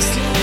this